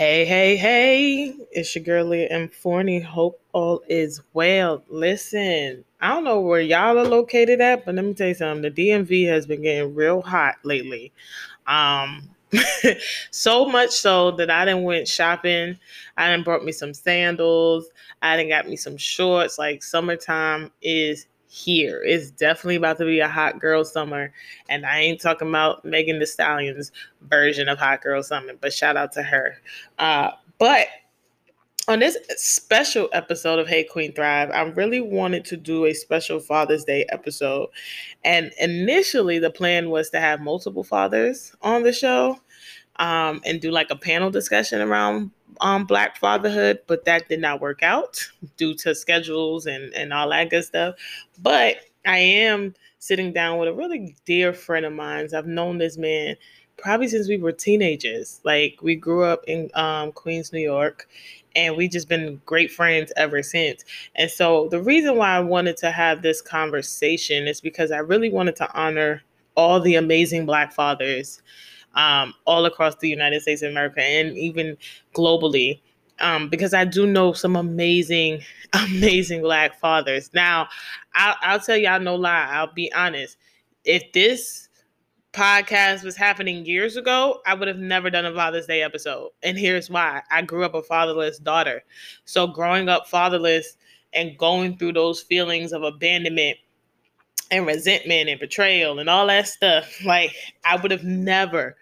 Hey, hey, hey. It's your girl Leah M. Forney. Hope all is well. Listen, I don't know where y'all are located at, but let me tell you something. The DMV has been getting real hot lately. Um, so much so that I didn't went shopping. I didn't brought me some sandals. I didn't got me some shorts. Like summertime is here. It's definitely about to be a hot girl summer. And I ain't talking about Megan Thee Stallion's version of hot girl summer, but shout out to her. Uh, but on this special episode of Hey Queen Thrive, I really wanted to do a special Father's Day episode. And initially, the plan was to have multiple fathers on the show um, and do like a panel discussion around um, Black fatherhood, but that did not work out due to schedules and, and all that good stuff. But I am sitting down with a really dear friend of mine. I've known this man probably since we were teenagers. Like we grew up in um, Queens, New York, and we've just been great friends ever since. And so the reason why I wanted to have this conversation is because I really wanted to honor all the amazing Black fathers um, all across the United States of America and even globally. Um, because I do know some amazing, amazing black fathers. Now, I'll, I'll tell y'all no lie. I'll be honest. If this podcast was happening years ago, I would have never done a Father's Day episode. And here's why I grew up a fatherless daughter. So, growing up fatherless and going through those feelings of abandonment and resentment and betrayal and all that stuff. Like I would have never,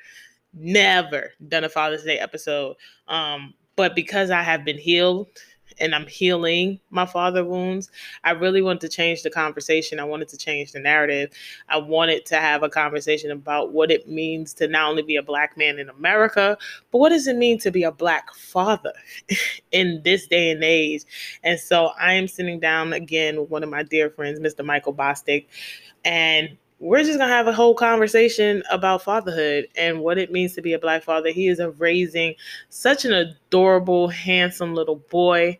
never done a Father's Day episode. Um, but because I have been healed and I'm healing my father wounds, I really wanted to change the conversation. I wanted to change the narrative. I wanted to have a conversation about what it means to not only be a black man in America, but what does it mean to be a black father in this day and age? And so I am sitting down again with one of my dear friends, Mr. Michael Bostic, and we're just gonna have a whole conversation about fatherhood and what it means to be a black father. He is raising such an adorable, handsome little boy.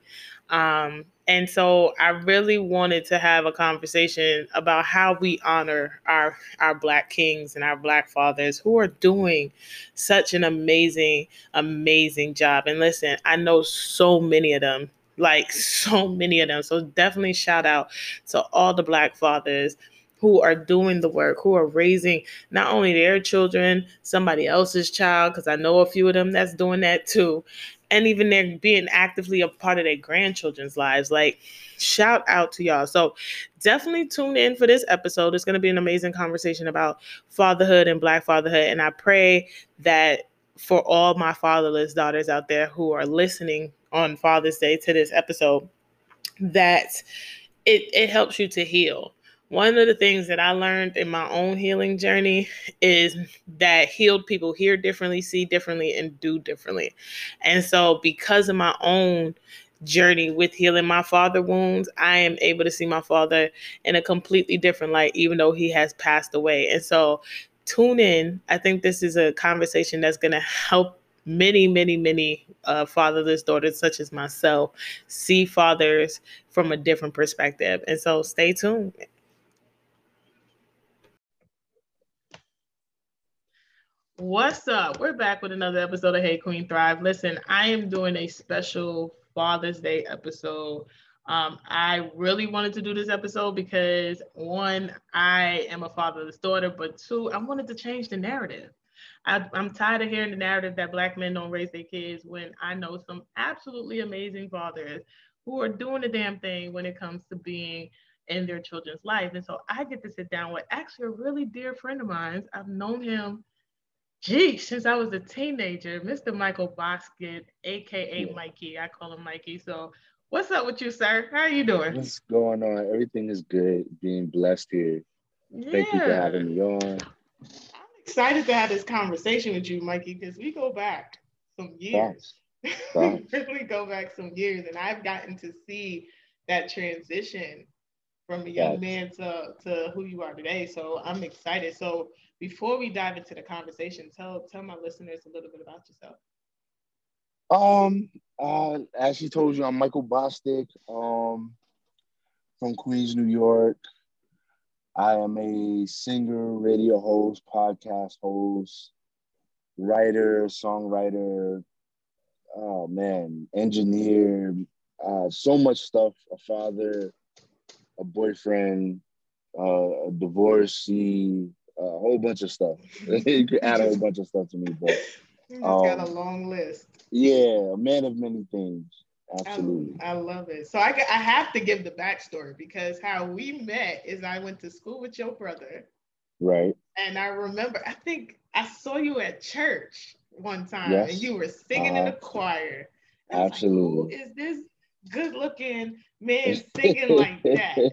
Um, and so I really wanted to have a conversation about how we honor our our black kings and our black fathers who are doing such an amazing, amazing job. And listen, I know so many of them, like so many of them. So definitely shout out to all the black fathers who are doing the work, who are raising not only their children, somebody else's child, because I know a few of them that's doing that too, and even they're being actively a part of their grandchildren's lives. Like, shout out to y'all. So, definitely tune in for this episode. It's going to be an amazing conversation about fatherhood and Black fatherhood. And I pray that for all my fatherless daughters out there who are listening on Father's Day to this episode, that it, it helps you to heal one of the things that I learned in my own healing journey is that healed people hear differently, see differently, and do differently. And so, because of my own journey with healing my father wounds, I am able to see my father in a completely different light, even though he has passed away. And so, tune in. I think this is a conversation that's going to help many, many, many uh, fatherless daughters, such as myself, see fathers from a different perspective. And so, stay tuned. What's up? We're back with another episode of Hey Queen Thrive. Listen, I am doing a special Father's Day episode. Um, I really wanted to do this episode because one, I am a fatherless daughter, but two, I wanted to change the narrative. I, am tired of hearing the narrative that Black men don't raise their kids when I know some absolutely amazing fathers who are doing the damn thing when it comes to being in their children's life. And so I get to sit down with actually a really dear friend of mine. I've known him Gee, since I was a teenager, Mr. Michael Bostic, aka yeah. Mikey, I call him Mikey. So, what's up with you, sir? How are you doing? What's going on? Everything is good. Being blessed here. Yeah. Thank you for having me on. I'm excited to have this conversation with you, Mikey, because we go back some years. we really go back some years, and I've gotten to see that transition from a young man to, to who you are today. So I'm excited. So before we dive into the conversation, tell tell my listeners a little bit about yourself. Um, uh, as she told you, I'm Michael Bostic, um, from Queens, New York. I am a singer, radio host, podcast host, writer, songwriter, oh man, engineer, uh, so much stuff. A father, a boyfriend, uh, a divorcee, a whole bunch of stuff. you could add a whole bunch of stuff to me, but um, got a um, long list. Yeah, a man of many things. Absolutely. I, I, love it. So I, I have to give the backstory because how we met is I went to school with your brother. Right. And I remember, I think I saw you at church one time yes. and you were singing uh, in the uh-huh. choir. Absolutely. Like, is this good looking man singing like that?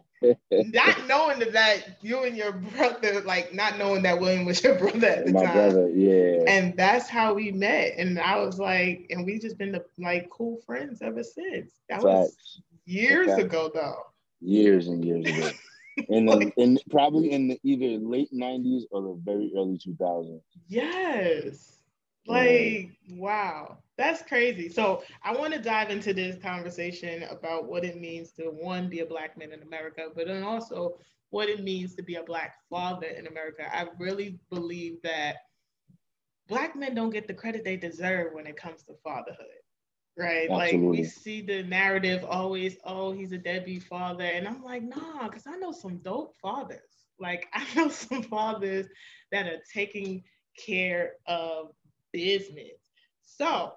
not knowing that, that you and your brother, like not knowing that William was your brother at the My time. brother, yeah. And that's how we met. And I was like, and we just been the, like cool friends ever since. That Facts. was years Facts. ago though. Years and years ago. in the in probably in the either late 90s or the very early 2000s. Yes. Like, wow, that's crazy. So, I want to dive into this conversation about what it means to one, be a Black man in America, but then also what it means to be a Black father in America. I really believe that Black men don't get the credit they deserve when it comes to fatherhood, right? Absolutely. Like, we see the narrative always, oh, he's a deadbeat father. And I'm like, nah, because I know some dope fathers. Like, I know some fathers that are taking care of business. So,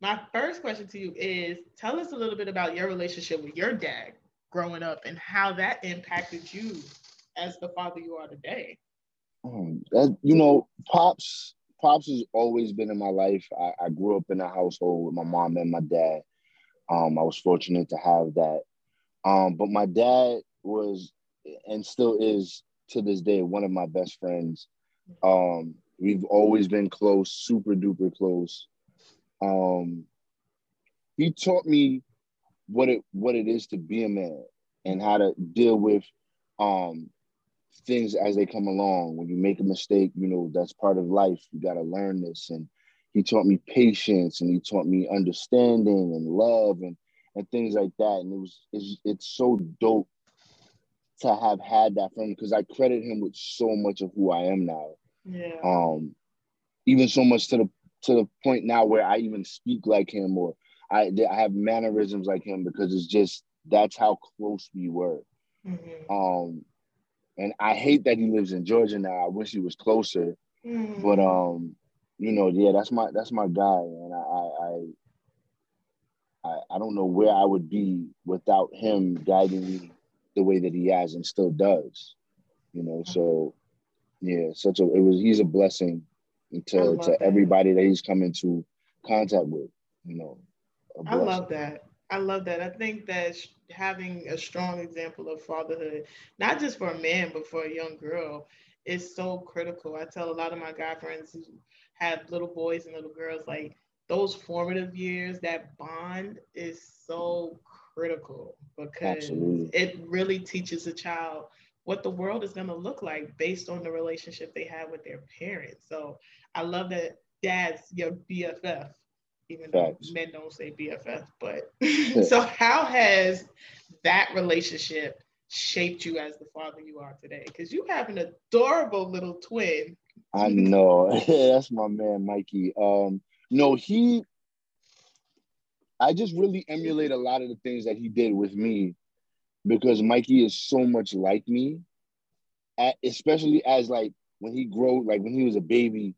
my first question to you is tell us a little bit about your relationship with your dad growing up and how that impacted you as the father you are today. Um, that, you know, pops pops has always been in my life. I, I, grew up in a household with my mom and my dad. Um, I was fortunate to have that. Um, but my dad was and still is to this day one of my best friends. Um, We've always been close, super duper close. Um, he taught me what it what it is to be a man and how to deal with um, things as they come along. When you make a mistake, you know that's part of life. You got to learn this. And he taught me patience, and he taught me understanding and love and and things like that. And it was it's, it's so dope to have had that from him because I credit him with so much of who I am now. Yeah. Um, even so much to the to the point now where I even speak like him or I I have mannerisms like him because it's just that's how close we were. Mm-hmm. Um, and I hate that he lives in Georgia now. I wish he was closer. Mm-hmm. But um, you know, yeah, that's my that's my guy, and I I I I don't know where I would be without him guiding me the way that he has and still does. You know, so yeah, such a it was he's a blessing to to that. everybody that he's come into contact with. You know, I love that. I love that. I think that having a strong example of fatherhood, not just for a man but for a young girl, is so critical. I tell a lot of my guy friends who have little boys and little girls like those formative years, that bond is so critical because Absolutely. it really teaches a child what the world is going to look like based on the relationship they have with their parents. So I love that dad's your BFF, even though men don't say BFF. But so, how has that relationship shaped you as the father you are today? Because you have an adorable little twin. I know. That's my man, Mikey. Um, no, he, I just really emulate a lot of the things that he did with me because Mikey is so much like me, especially as like when he grew, like when he was a baby,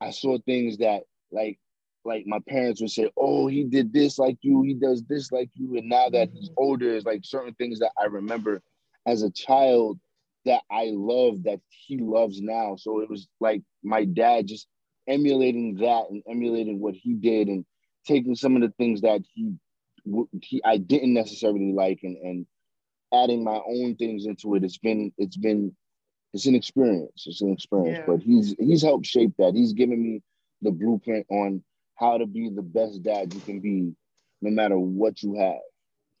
I saw things that like like my parents would say, "Oh, he did this like you, he does this like you," and now that he's mm-hmm. older, is like certain things that I remember as a child that I love that he loves now. So it was like my dad just emulating that and emulating what he did and taking some of the things that he he I didn't necessarily like and and adding my own things into it. It's been it's been it's an experience. It's an experience. Yeah. But he's he's helped shape that. He's given me the blueprint on how to be the best dad you can be, no matter what you have.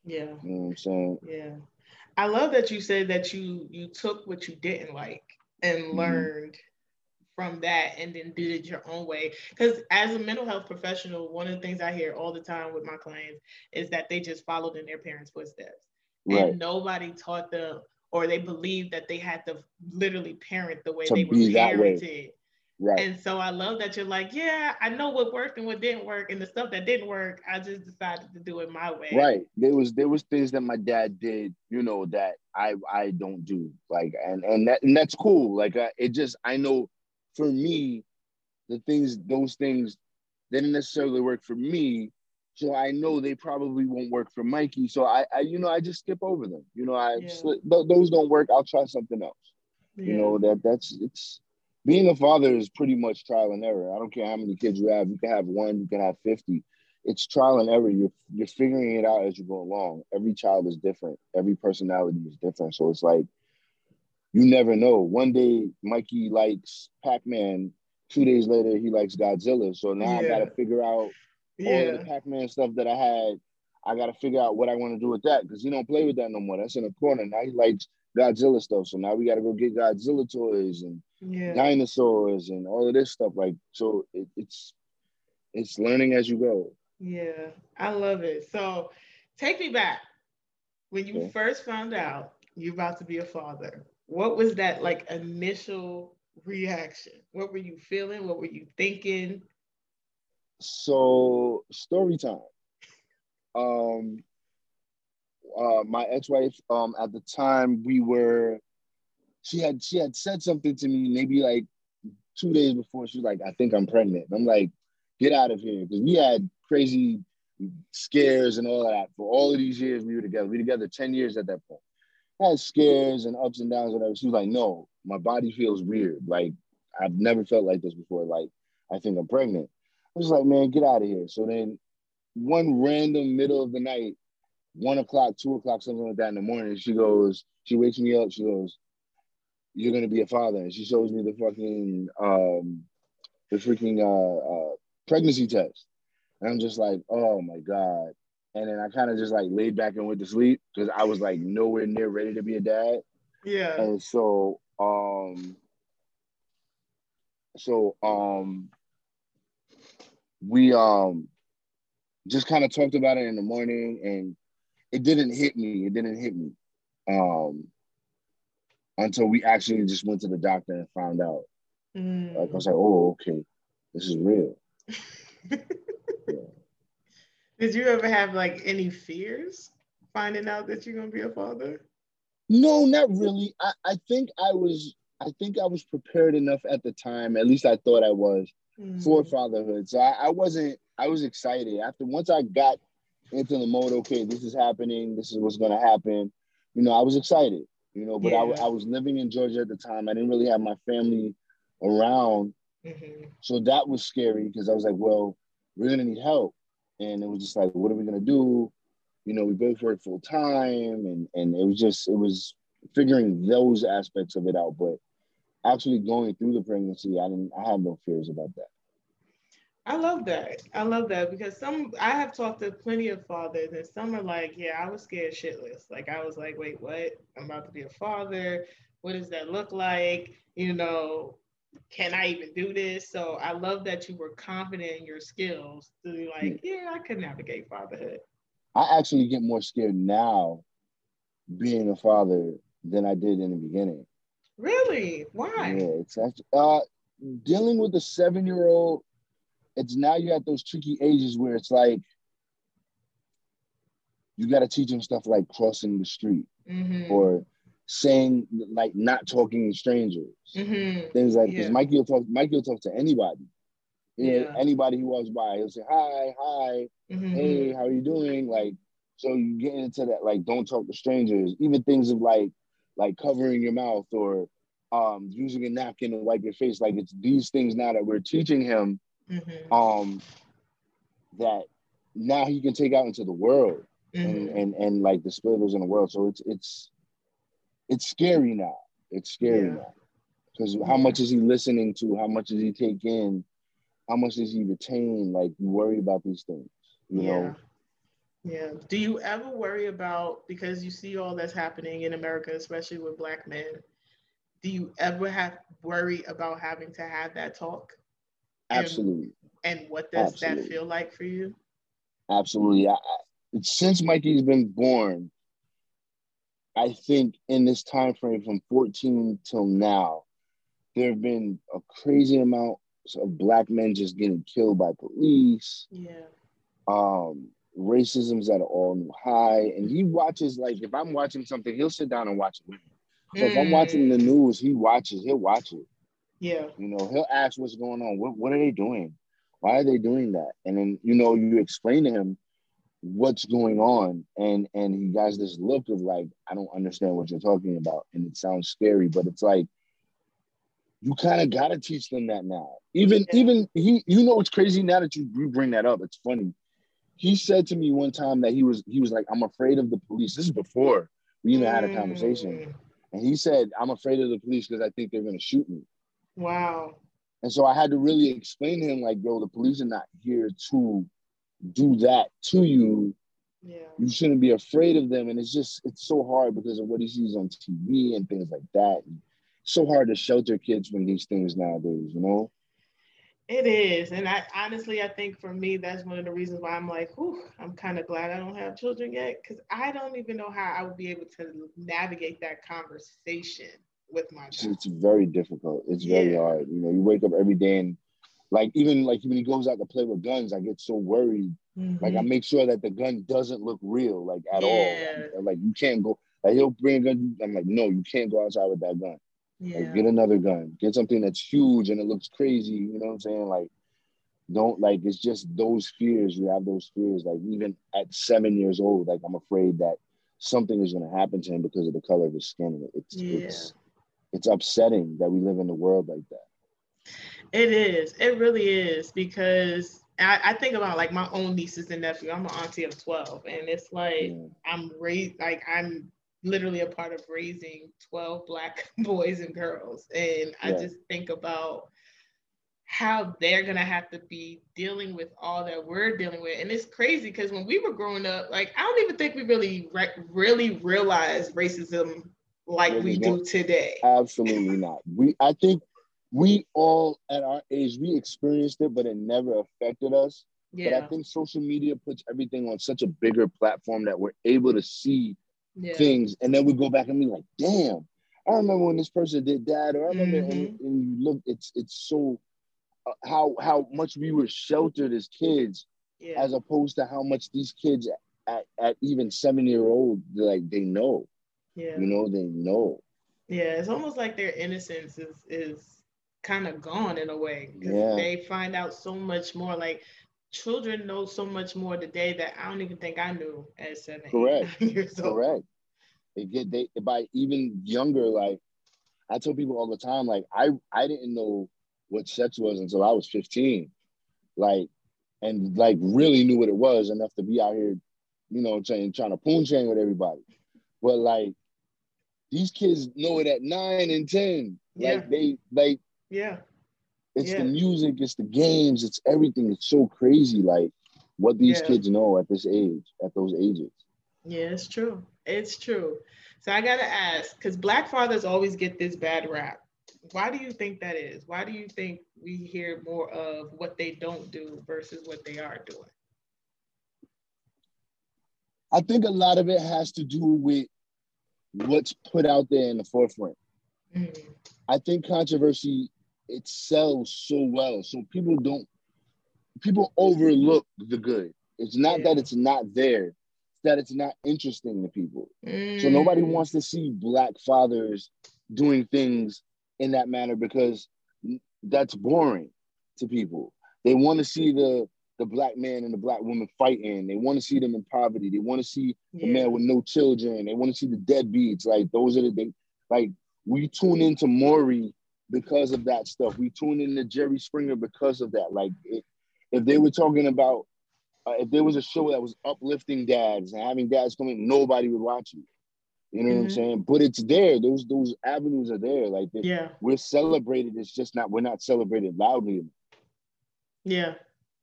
Yeah. You know what I'm saying? Yeah. I love that you said that you you took what you didn't like and mm-hmm. learned from that and then did it your own way. Because as a mental health professional, one of the things I hear all the time with my clients is that they just followed in their parents' footsteps right. and nobody taught them or they believed that they had to literally parent the way they were parented. Right. And so I love that you're like, yeah, I know what worked and what didn't work, and the stuff that didn't work, I just decided to do it my way. Right. There was there was things that my dad did, you know, that I I don't do, like, and and that and that's cool. Like, it just I know, for me, the things those things didn't necessarily work for me, so I know they probably won't work for Mikey. So I, I you know, I just skip over them. You know, I yeah. those don't work. I'll try something else. Yeah. You know that that's it's being a father is pretty much trial and error. I don't care how many kids you have. You can have one, you can have 50. It's trial and error. You're you're figuring it out as you go along. Every child is different. Every personality is different. So it's like you never know. One day Mikey likes Pac-Man. Two days later he likes Godzilla. So now yeah. I gotta figure out yeah. all the Pac-Man stuff that I had. I gotta figure out what I want to do with that because he don't play with that no more. That's in the corner. Now he likes Godzilla stuff. So now we gotta go get Godzilla toys and yeah. dinosaurs and all of this stuff. Like, so it, it's it's learning as you go. Yeah, I love it. So take me back when you okay. first found out you're about to be a father. What was that like initial reaction? What were you feeling? What were you thinking? So story time. Um, uh, my ex-wife, um, at the time we were she had she had said something to me maybe like two days before. She was like, "I think I'm pregnant." And I'm like, "Get out of here," because we had crazy scares and all that for all of these years we were together. We were together ten years at that point. I had scares and ups and downs, whatever. She was like, "No, my body feels weird. Like I've never felt like this before. Like I think I'm pregnant." I was like, "Man, get out of here." So then, one random middle of the night, one o'clock, two o'clock, something like that in the morning, she goes, she wakes me up. She goes, you're gonna be a father. And she shows me the fucking um the freaking uh, uh pregnancy test. And I'm just like, oh my God. And then I kind of just like laid back and went to sleep because I was like nowhere near ready to be a dad. Yeah. And so um so um we um just kind of talked about it in the morning and it didn't hit me. It didn't hit me. Um until we actually just went to the doctor and found out. Mm. Like I was like, oh, okay, this is real. yeah. Did you ever have like any fears finding out that you're gonna be a father? No, not really. I, I think I was I think I was prepared enough at the time, at least I thought I was, mm. for fatherhood. So I, I wasn't I was excited. After once I got into the mode, okay, this is happening, this is what's gonna happen, you know, I was excited you know. But yeah. I, I was living in Georgia at the time. I didn't really have my family around, mm-hmm. so that was scary because I was like, well, we're gonna need help, and it was just like, what are we gonna do? You know, we both work full time, and and it was just it was figuring those aspects of it out, but actually going through the pregnancy, I didn't I had no fears about that. I love that. I love that because some I have talked to plenty of fathers and some are like, yeah, I was scared shitless. Like I was like, wait, what? I'm about to be a father. What does that look like? You know, can I even do this? So I love that you were confident in your skills to be like, yeah, I could navigate fatherhood. I actually get more scared now being a father than I did in the beginning. Really? Why? Yeah, it's actually, uh, dealing with a seven year old it's now you're at those tricky ages where it's like you got to teach them stuff like crossing the street mm-hmm. or saying like not talking to strangers, mm-hmm. things like because yeah. Mikey will talk. Mikey will talk to anybody. Yeah. Anybody who walks by, he'll say hi, hi, mm-hmm. hey, how are you doing? Like, so you get into that like don't talk to strangers. Even things of like like covering your mouth or um using a napkin to wipe your face. Like it's these things now that we're teaching him mm-hmm. um, that now he can take out into the world mm-hmm. and, and and like display those in the world. So it's it's it's scary now. It's scary yeah. now because how much is he listening to? How much does he take in? How much does he retain? Like you worry about these things, you yeah. know. Yeah. Do you ever worry about because you see all that's happening in America, especially with black men? Do you ever have worry about having to have that talk? Absolutely. And, and what does Absolutely. that feel like for you? Absolutely. I, I, since Mikey's been born, I think in this time frame from 14 till now, there have been a crazy amount of black men just getting killed by police. Yeah. Um, racism's at an all new high. And he watches like if I'm watching something, he'll sit down and watch it. So mm. if I'm watching the mm. news, he watches, he'll watch it. Yeah. You know, he'll ask what's going on. What what are they doing? Why are they doing that? And then, you know, you explain to him what's going on. And and he has this look of like, I don't understand what you're talking about. And it sounds scary, but it's like you kind of gotta teach them that now. Even yeah. even he, you know, it's crazy now that you, you bring that up. It's funny. He said to me one time that he was he was like, I'm afraid of the police. This is before we even had a conversation. Mm. And he said, I'm afraid of the police because I think they're gonna shoot me. Wow. And so I had to really explain to him, like, yo, the police are not here to do that to you. Yeah. You shouldn't be afraid of them. And it's just, it's so hard because of what he sees on TV and things like that. And so hard to shelter kids from these things nowadays, you know? It is. And I honestly, I think for me, that's one of the reasons why I'm like, whew, I'm kind of glad I don't have children yet. Cause I don't even know how I would be able to navigate that conversation with my child. It's very difficult. It's yeah. very hard. You know, you wake up every day and like even like when he goes out to play with guns, I get so worried. Mm-hmm. Like I make sure that the gun doesn't look real, like at yeah. all. Like, like, you can't go. Like he'll bring a gun. I'm like, no, you can't go outside with that gun. Yeah. Like, get another gun. Get something that's huge and it looks crazy. You know what I'm saying? Like, don't like. It's just those fears. You have those fears. Like even at seven years old, like I'm afraid that something is going to happen to him because of the color of his skin. It's yeah. it's it's upsetting that we live in a world like that. It is. It really is because I, I, think about like my own nieces and nephew. I'm an auntie of 12, and it's like yeah. I'm raised like I'm literally a part of raising 12 black boys and girls. And I just think about how they're gonna have to be dealing with all that we're dealing with. And it's crazy because when we were growing up, like I don't even think we really re- really realized racism like we do today. Absolutely not. We I think we all at our age we experienced it, but it never affected us. Yeah. But I think social media puts everything on such a bigger platform that we're able to see yeah. things, and then we go back and be like, "Damn, I remember when this person did that," or I remember, mm-hmm. and, and, you look, it's it's so uh, how how much we were sheltered as kids, yeah. as opposed to how much these kids at, at even seven year old like they know. Yeah. You know, they know. Yeah, it's almost like their innocence is is kind of gone in a way. Yeah. They find out so much more. Like children know so much more today that I don't even think I knew at seven. Correct. years old. Correct. They get they by even younger, like I tell people all the time, like I I didn't know what sex was until I was 15. Like, and like really knew what it was enough to be out here, you know, trying trying to poon chain with everybody. But like these kids know it at nine and ten. Yeah. Like they like yeah. It's yeah. the music, it's the games, it's everything. It's so crazy, like what these yeah. kids know at this age, at those ages. Yeah, it's true. It's true. So I gotta ask, because black fathers always get this bad rap. Why do you think that is? Why do you think we hear more of what they don't do versus what they are doing? I think a lot of it has to do with what's put out there in the forefront. Mm-hmm. I think controversy it sells so well, so people don't people overlook the good. It's not yeah. that it's not there, it's that it's not interesting to people. Mm. So nobody wants to see black fathers doing things in that manner because that's boring to people. They want to see the the black man and the black woman fighting. They want to see them in poverty. They want to see yeah. the man with no children. They want to see the deadbeats. Like those are the things. Like we tune into Maury because of that stuff. We tune into Jerry Springer because of that. Like it, if they were talking about uh, if there was a show that was uplifting dads and having dads coming, nobody would watch it. You know mm-hmm. what I'm mm-hmm. saying? But it's there. Those those avenues are there. Like yeah, we're celebrated. It's just not we're not celebrated loudly. Yeah,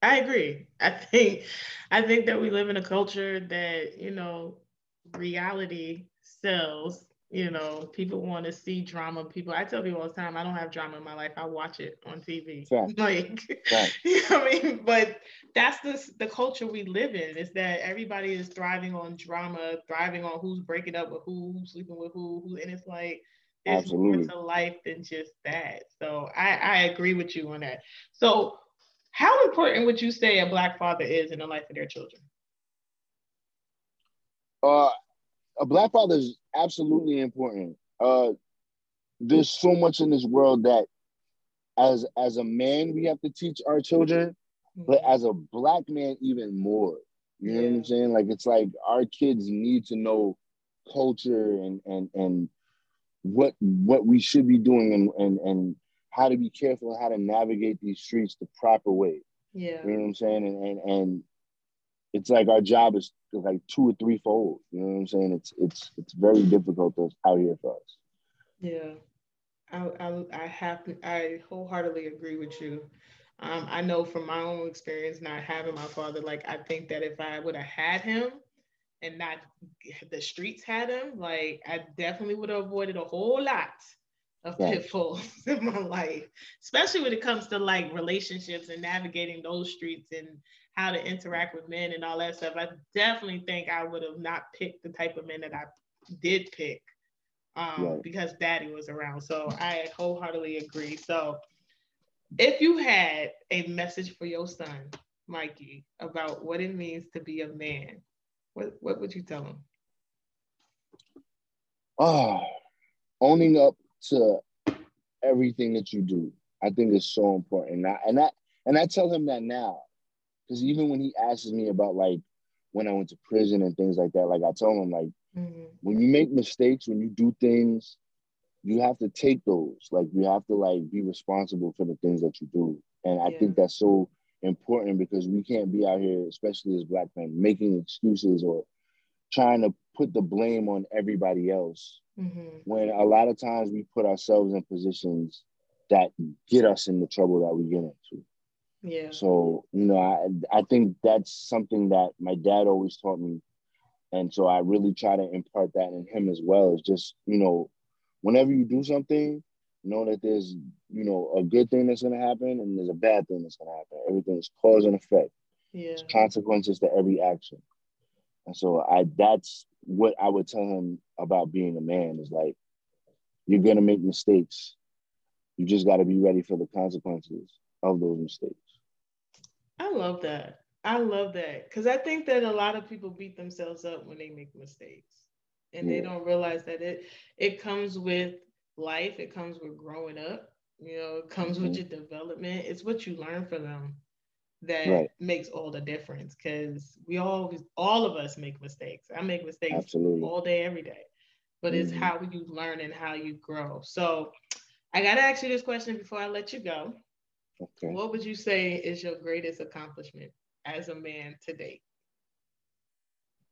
I agree. I think I think that we live in a culture that, you know, reality sells. You know, people want to see drama. People, I tell people all the time, I don't have drama in my life. I watch it on TV. Like, you know I mean? But that's the the culture we live in. Is that everybody is thriving on drama, thriving on who's breaking up with who, who's sleeping with who, who, and it's like It's Absolutely. more to life than just that. So I, I agree with you on that. So how important would you say a black father is in the life of their children? Uh, a black father is absolutely important. Uh, there's so much in this world that, as as a man, we have to teach our children, but mm-hmm. as a black man, even more. You know what I'm saying? Like it's like our kids need to know culture and and and what what we should be doing and and and how to be careful and how to navigate these streets the proper way. Yeah. You know what I'm saying? And and and it's like our job is like two or three fold. You know what I'm saying? It's it's it's very difficult out here for us. Yeah. I, I, I have I wholeheartedly agree with you. Um, I know from my own experience not having my father, like I think that if I would have had him and not the streets had him, like I definitely would have avoided a whole lot of right. pitfalls in my life, especially when it comes to like relationships and navigating those streets and how to interact with men and all that stuff. I definitely think I would have not picked the type of men that I did pick um, right. because daddy was around. So I wholeheartedly agree. So if you had a message for your son, Mikey, about what it means to be a man, what, what would you tell him? Oh, owning up to everything that you do, I think is so important. And I, and I, and I tell him that now, because even when he asks me about like when I went to prison and things like that, like I told him like mm-hmm. when you make mistakes, when you do things, you have to take those. Like you have to like be responsible for the things that you do. And I yeah. think that's so important because we can't be out here, especially as black men, making excuses or trying to put the blame on everybody else. Mm-hmm. When a lot of times we put ourselves in positions that get us in the trouble that we get into. Yeah. So, you know, I I think that's something that my dad always taught me. And so I really try to impart that in him as well. Is just, you know, whenever you do something, know that there's, you know, a good thing that's gonna happen and there's a bad thing that's gonna happen. Everything is cause and effect. Yeah. There's consequences to every action. And so I that's what I would tell him about being a man is like, you're gonna make mistakes. You just gotta be ready for the consequences of those mistakes. I love that. I love that because I think that a lot of people beat themselves up when they make mistakes, and yeah. they don't realize that it it comes with life. It comes with growing up. You know, it comes mm-hmm. with your development. It's what you learn from them that right. makes all the difference. Because we always, all of us make mistakes. I make mistakes Absolutely. all day, every day. But mm-hmm. it's how you learn and how you grow. So I got to ask you this question before I let you go. Okay. What would you say is your greatest accomplishment as a man to date?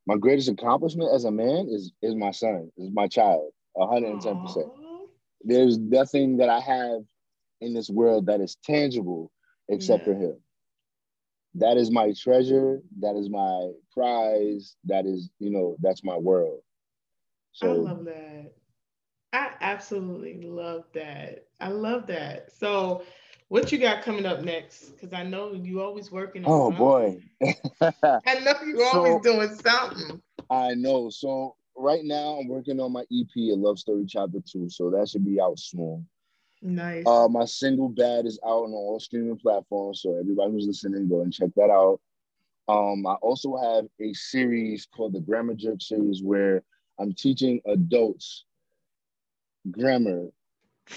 My greatest accomplishment as a man is is my son, is my child, 110%. There's nothing that I have in this world that is tangible except yeah. for him. That is my treasure. That is my prize. That is, you know, that's my world. So I love that. I absolutely love that. I love that. So what you got coming up next? Because I know you always working. oh boy, I know you so, always doing something. I know. So right now I'm working on my EP, A Love Story Chapter Two. So that should be out soon. Nice. Uh, my single "Bad" is out on all streaming platforms. So everybody who's listening, go and check that out. Um, I also have a series called the Grammar Jerk series where I'm teaching adults grammar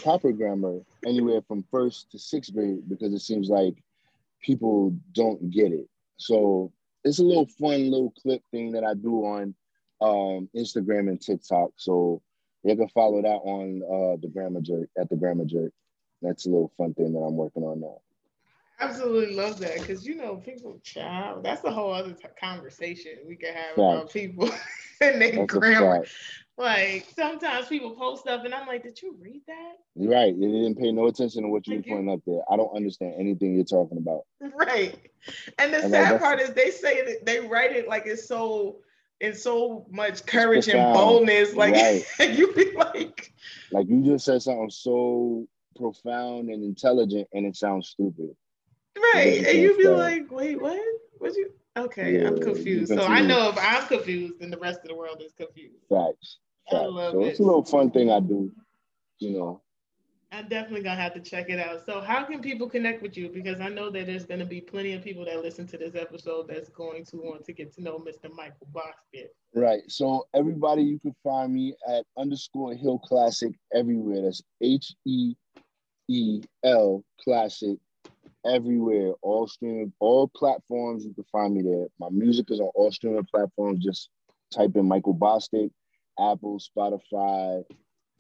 proper grammar anywhere from first to sixth grade because it seems like people don't get it. So it's a little fun little clip thing that I do on um, Instagram and TikTok. So you can follow that on uh, the Grammar Jerk at the Grammar Jerk. That's a little fun thing that I'm working on now. Absolutely love that because you know people child. That's a whole other t- conversation we can have about people and their grammar. Like sometimes people post stuff and I'm like, did you read that? Right. You didn't pay no attention to what you were pointing up there. I don't understand anything you're talking about. Right. And the sad like, part is they say that they write it like it's so in so much courage and boldness. Like right. you be like like you just said something so profound and intelligent and it sounds stupid. Right. And you be like, wait, what? What you okay, yeah, I'm confused. So I know if I'm confused, then the rest of the world is confused. Facts. So it. it's a little fun thing I do. you know. I'm definitely gonna have to check it out. So, how can people connect with you? Because I know that there's gonna be plenty of people that listen to this episode that's going to want to get to know Mr. Michael Bostic. Right. So, everybody, you can find me at underscore Heel Classic everywhere. That's H E E L Classic everywhere. All streaming, all platforms. You can find me there. My music is on all streaming platforms. Just type in Michael Bostic, Apple, Spotify,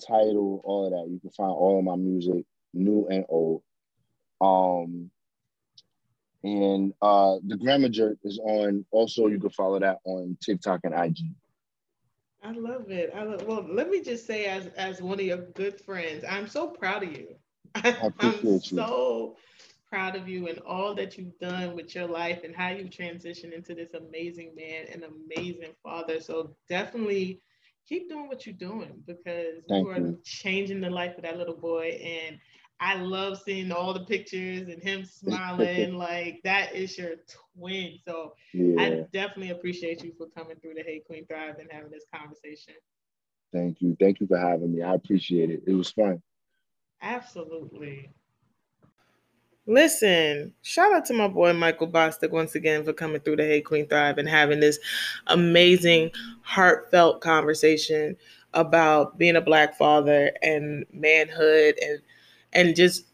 Tidal, all of that. You can find all of my music, new and old. Um, and uh, the Grammar Jerk is on. Also, you can follow that on TikTok and IG. I love it. I love, well, let me just say, as as one of your good friends, I'm so proud of you. I appreciate I'm you. so proud of you and all that you've done with your life and how you transitioned into this amazing man and amazing father. So definitely keep doing what you're doing because Thank you are you. changing the life of that little boy. And I love seeing all the pictures and him smiling. like that is your twin. So yeah. I definitely appreciate you for coming through the Hey Queen Thrive and having this conversation. Thank you. Thank you for having me. I appreciate it. It was fun. Absolutely. Listen, shout out to my boy Michael Bostic once again for coming through the Hey Queen Thrive and having this amazing, heartfelt conversation about being a black father and manhood and and just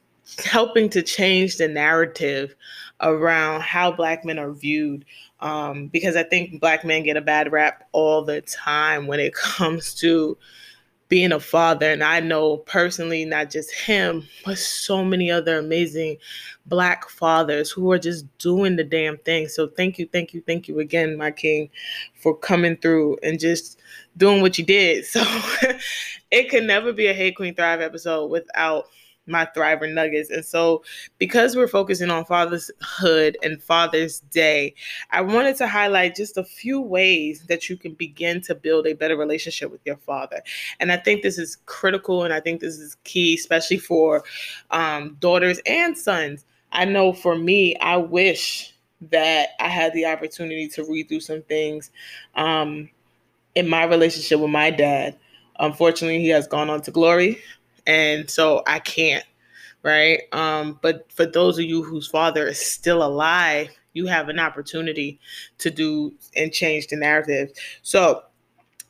helping to change the narrative around how black men are viewed. Um, because i think black men get a bad rap all the time when it comes to being a father. And I know personally, not just him, but so many other amazing Black fathers who are just doing the damn thing. So thank you, thank you, thank you again, my king, for coming through and just doing what you did. So it could never be a Hey Queen Thrive episode without my Thriver Nuggets. And so, because we're focusing on fatherhood and Father's Day, I wanted to highlight just a few ways that you can begin to build a better relationship with your father. And I think this is critical and I think this is key, especially for um, daughters and sons. I know for me, I wish that I had the opportunity to read through some things um, in my relationship with my dad. Unfortunately, he has gone on to glory and so I can't, right? Um, but for those of you whose father is still alive, you have an opportunity to do and change the narrative. So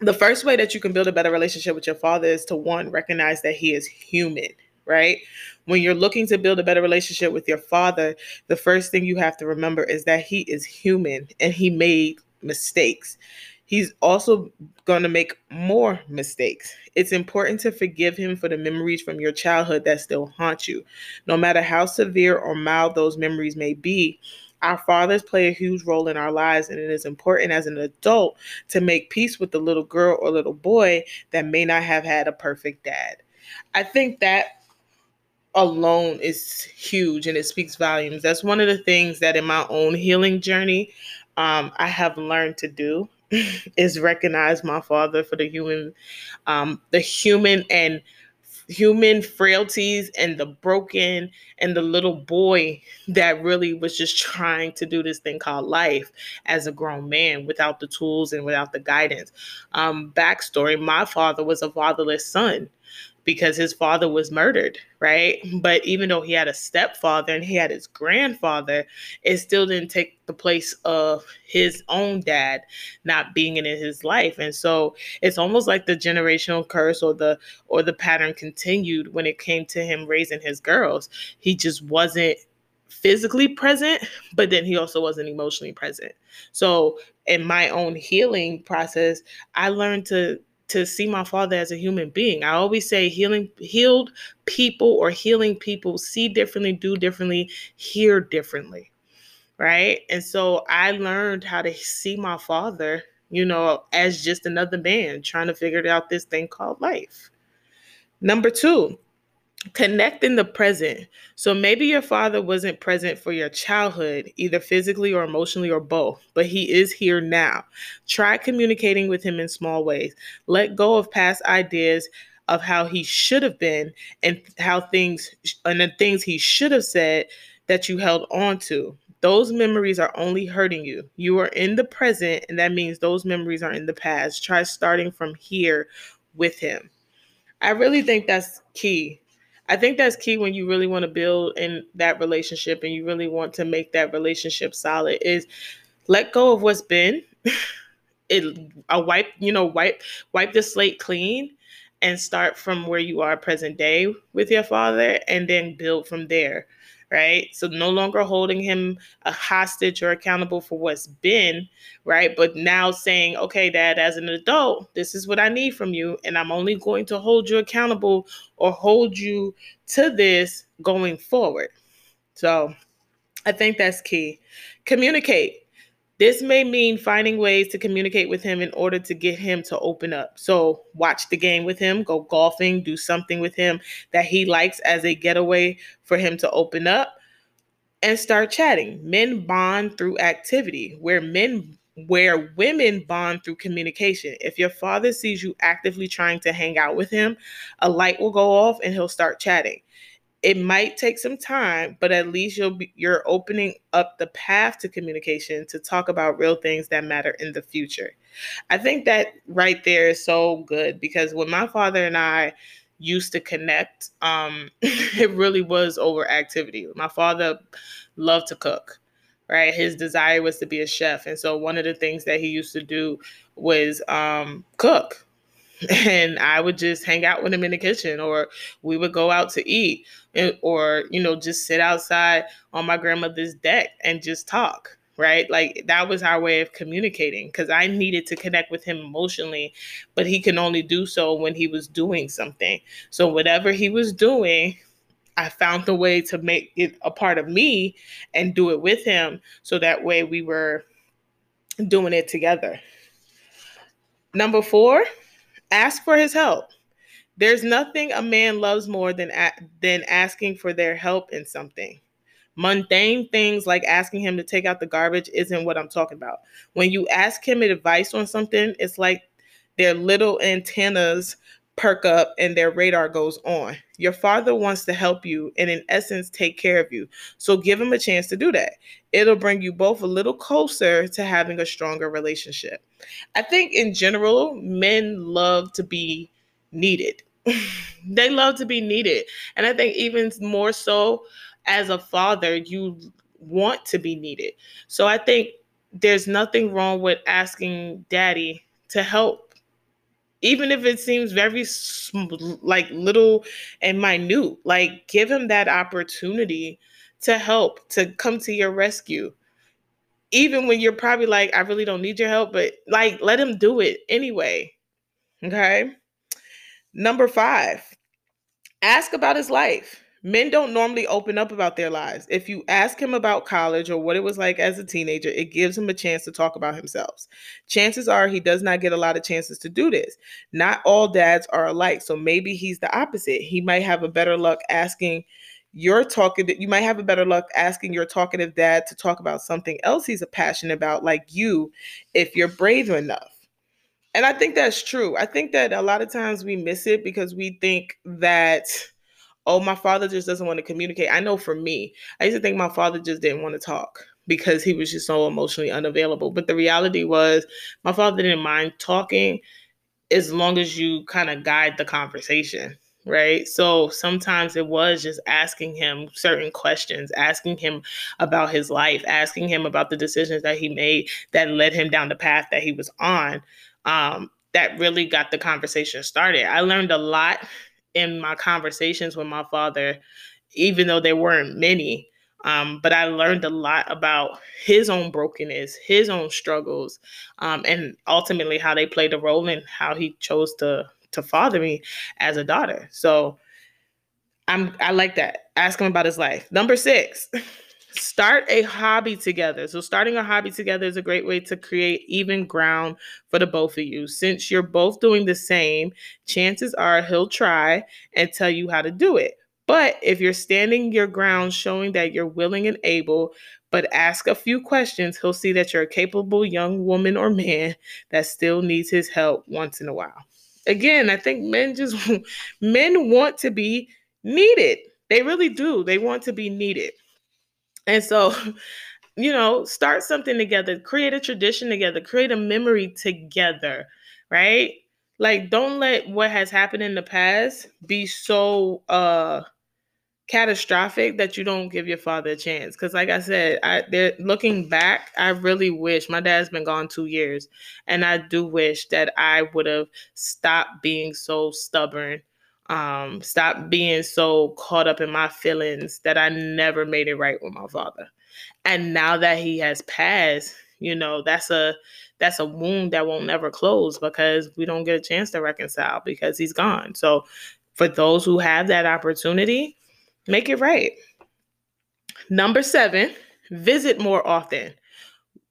the first way that you can build a better relationship with your father is to one recognize that he is human right? When you're looking to build a better relationship with your father, the first thing you have to remember is that he is human and he made mistakes he's also going to make more mistakes. It's important to forgive him for the memories from your childhood that still haunt you. No matter how severe or mild those memories may be, our fathers play a huge role in our lives, and it is important as an adult to make peace with the little girl or little boy that may not have had a perfect dad. I think that alone is huge and it speaks volumes. That's one of the things that in my own healing journey, um, I have learned to do is recognize my father for the human, um, the human and human frailties and the broken and the little boy that really was just trying to do this thing called life as a grown man without the tools and without the guidance. Um, backstory: My father was a fatherless son because his father was murdered, right? But even though he had a stepfather and he had his grandfather, it still didn't take the place of his own dad not being in his life. And so it's almost like the generational curse or the or the pattern continued when it came to him raising his girls. He just wasn't physically present, but then he also wasn't emotionally present. So in my own healing process, I learned to to see my father as a human being. I always say healing healed people or healing people see differently, do differently, hear differently. Right? And so I learned how to see my father, you know, as just another man trying to figure out this thing called life. Number 2, connect in the present. So maybe your father wasn't present for your childhood, either physically or emotionally or both, but he is here now. Try communicating with him in small ways. Let go of past ideas of how he should have been and how things and the things he should have said that you held on to. Those memories are only hurting you. You are in the present, and that means those memories are in the past. Try starting from here with him. I really think that's key. I think that's key when you really want to build in that relationship and you really want to make that relationship solid is let go of what's been. it a wipe, you know, wipe wipe the slate clean and start from where you are present day with your father and then build from there right? So no longer holding him a hostage or accountable for what's been, right? But now saying, okay, dad, as an adult, this is what I need from you. And I'm only going to hold you accountable or hold you to this going forward. So I think that's key. Communicate. This may mean finding ways to communicate with him in order to get him to open up. So, watch the game with him, go golfing, do something with him that he likes as a getaway for him to open up and start chatting. Men bond through activity, where men where women bond through communication. If your father sees you actively trying to hang out with him, a light will go off and he'll start chatting it might take some time but at least you'll be you're opening up the path to communication to talk about real things that matter in the future. I think that right there is so good because when my father and i used to connect um it really was over activity. My father loved to cook right? His desire was to be a chef. And so one of the things that he used to do was um cook and I would just hang out with him in the kitchen, or we would go out to eat, or you know, just sit outside on my grandmother's deck and just talk. Right, like that was our way of communicating because I needed to connect with him emotionally, but he can only do so when he was doing something. So, whatever he was doing, I found the way to make it a part of me and do it with him. So that way we were doing it together. Number four, ask for his help. There's nothing a man loves more than than asking for their help in something. Mundane things like asking him to take out the garbage isn't what I'm talking about. When you ask him advice on something, it's like their little antennas perk up and their radar goes on. Your father wants to help you and, in essence, take care of you. So give him a chance to do that. It'll bring you both a little closer to having a stronger relationship. I think, in general, men love to be needed. they love to be needed. And I think, even more so as a father, you want to be needed. So I think there's nothing wrong with asking daddy to help even if it seems very like little and minute like give him that opportunity to help to come to your rescue. Even when you're probably like i really don't need your help but like let him do it anyway okay? Number 5 ask about his life Men don't normally open up about their lives. If you ask him about college or what it was like as a teenager, it gives him a chance to talk about himself. Chances are he does not get a lot of chances to do this. Not all dads are alike, so maybe he's the opposite. He might have a better luck asking your talking you might have a better luck asking your talkative dad to talk about something else he's a passionate about like you if you're brave enough. And I think that's true. I think that a lot of times we miss it because we think that oh, my father just doesn't want to communicate. I know for me, I used to think my father just didn't want to talk because he was just so emotionally unavailable. But the reality was, my father didn't mind talking as long as you kind of guide the conversation. Right. So sometimes it was just asking him certain questions, asking him about his life, asking him about the decisions that he made that led him down the path that he was on. Um, that really got the conversation started. I learned a lot in my conversations with my father, even though there weren't many. Um, but I learned a lot about his own brokenness, his own struggles, um, and ultimately how they played a role in how he chose to to father me as a daughter. So I'm I like that. Ask him about his life. Number six. Start a hobby together. So, starting a hobby together is a great way to create even ground for the both of you. Since you're both doing the same, chances are he'll try and tell you how to do it. But if you're standing your ground, showing that you're willing and able, but ask a few questions, he'll see that you're a capable young woman or man that still needs his help once in a while. Again, I think men just men want to be needed. They really do. They want to be needed. And so, you know, start something together, create a tradition together, create a memory together, right? like don't let what has happened in the past be so uh catastrophic that you don't give your father a chance because like i said i looking back i really wish my dad's been gone two years and i do wish that i would have stopped being so stubborn um stop being so caught up in my feelings that i never made it right with my father and now that he has passed you know that's a that's a wound that won't never close because we don't get a chance to reconcile because he's gone so for those who have that opportunity Make it right. Number seven, visit more often.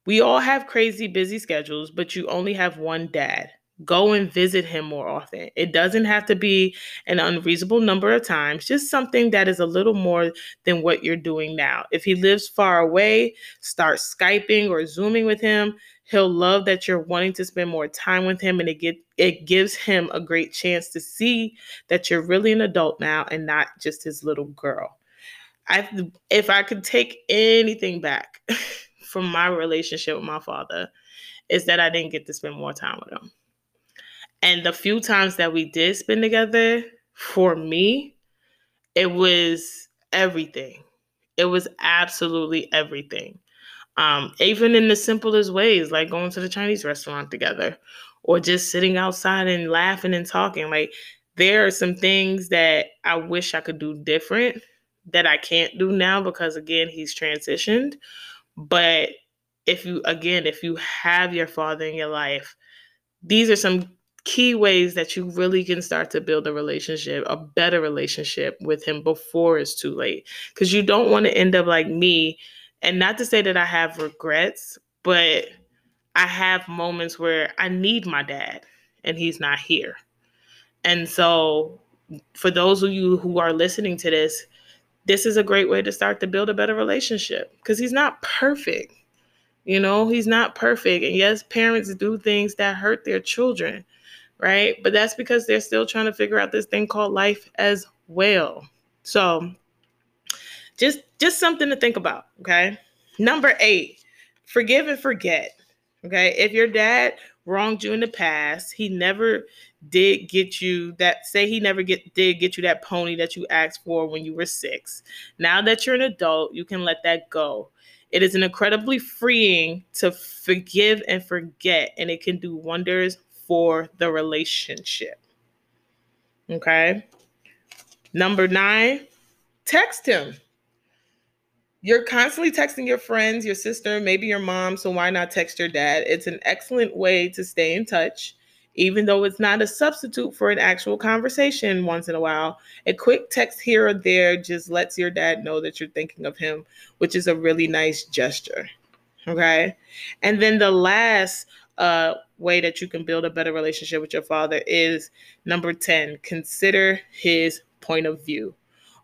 We all have crazy busy schedules, but you only have one dad. Go and visit him more often. It doesn't have to be an unreasonable number of times, just something that is a little more than what you're doing now. If he lives far away, start Skyping or Zooming with him. He'll love that you're wanting to spend more time with him and it get it gives him a great chance to see that you're really an adult now and not just his little girl. I if I could take anything back from my relationship with my father is that I didn't get to spend more time with him. And the few times that we did spend together, for me, it was everything. It was absolutely everything. Um, even in the simplest ways, like going to the Chinese restaurant together or just sitting outside and laughing and talking. Like there are some things that I wish I could do different that I can't do now because again, he's transitioned. But if you again, if you have your father in your life, these are some key ways that you really can start to build a relationship, a better relationship with him before it's too late. Because you don't want to end up like me and not to say that I have regrets, but I have moments where I need my dad and he's not here. And so, for those of you who are listening to this, this is a great way to start to build a better relationship because he's not perfect. You know, he's not perfect. And yes, parents do things that hurt their children, right? But that's because they're still trying to figure out this thing called life as well. So, just just something to think about, okay? Number 8, forgive and forget. Okay? If your dad wronged you in the past, he never did get you that say he never get did get you that pony that you asked for when you were 6. Now that you're an adult, you can let that go. It is an incredibly freeing to forgive and forget and it can do wonders for the relationship. Okay? Number 9, text him. You're constantly texting your friends, your sister, maybe your mom, so why not text your dad? It's an excellent way to stay in touch, even though it's not a substitute for an actual conversation once in a while. A quick text here or there just lets your dad know that you're thinking of him, which is a really nice gesture. Okay. And then the last uh, way that you can build a better relationship with your father is number 10 consider his point of view.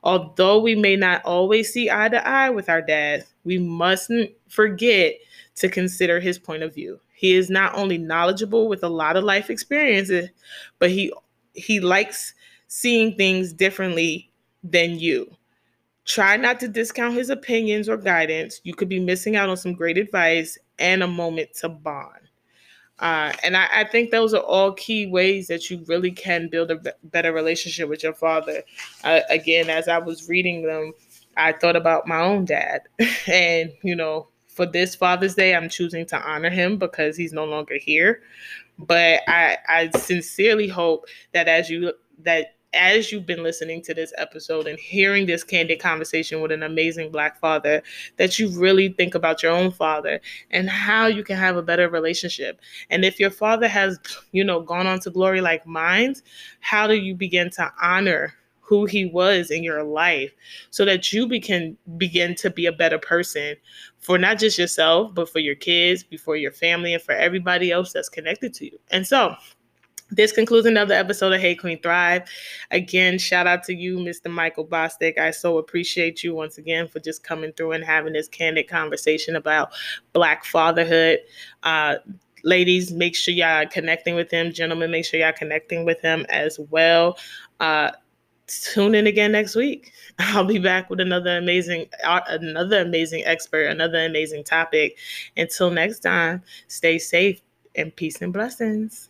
Although we may not always see eye to eye with our dad, we mustn't forget to consider his point of view. He is not only knowledgeable with a lot of life experiences, but he he likes seeing things differently than you. Try not to discount his opinions or guidance. You could be missing out on some great advice and a moment to bond. Uh, and I, I, think those are all key ways that you really can build a b- better relationship with your father. Uh, again, as I was reading them, I thought about my own dad. and, you know, for this Father's Day, I'm choosing to honor him because he's no longer here. But I, I sincerely hope that as you that as you've been listening to this episode and hearing this candid conversation with an amazing black father, that you really think about your own father and how you can have a better relationship. And if your father has, you know, gone on to glory like mine, how do you begin to honor who he was in your life so that you can begin to be a better person for not just yourself, but for your kids, before your family, and for everybody else that's connected to you. And so, this concludes another episode of Hey Queen Thrive. Again, shout out to you, Mr. Michael Bostic. I so appreciate you once again for just coming through and having this candid conversation about Black fatherhood. Uh, ladies, make sure y'all connecting with him. Gentlemen, make sure y'all connecting with him as well. Uh, tune in again next week. I'll be back with another amazing, uh, another amazing expert, another amazing topic. Until next time, stay safe and peace and blessings.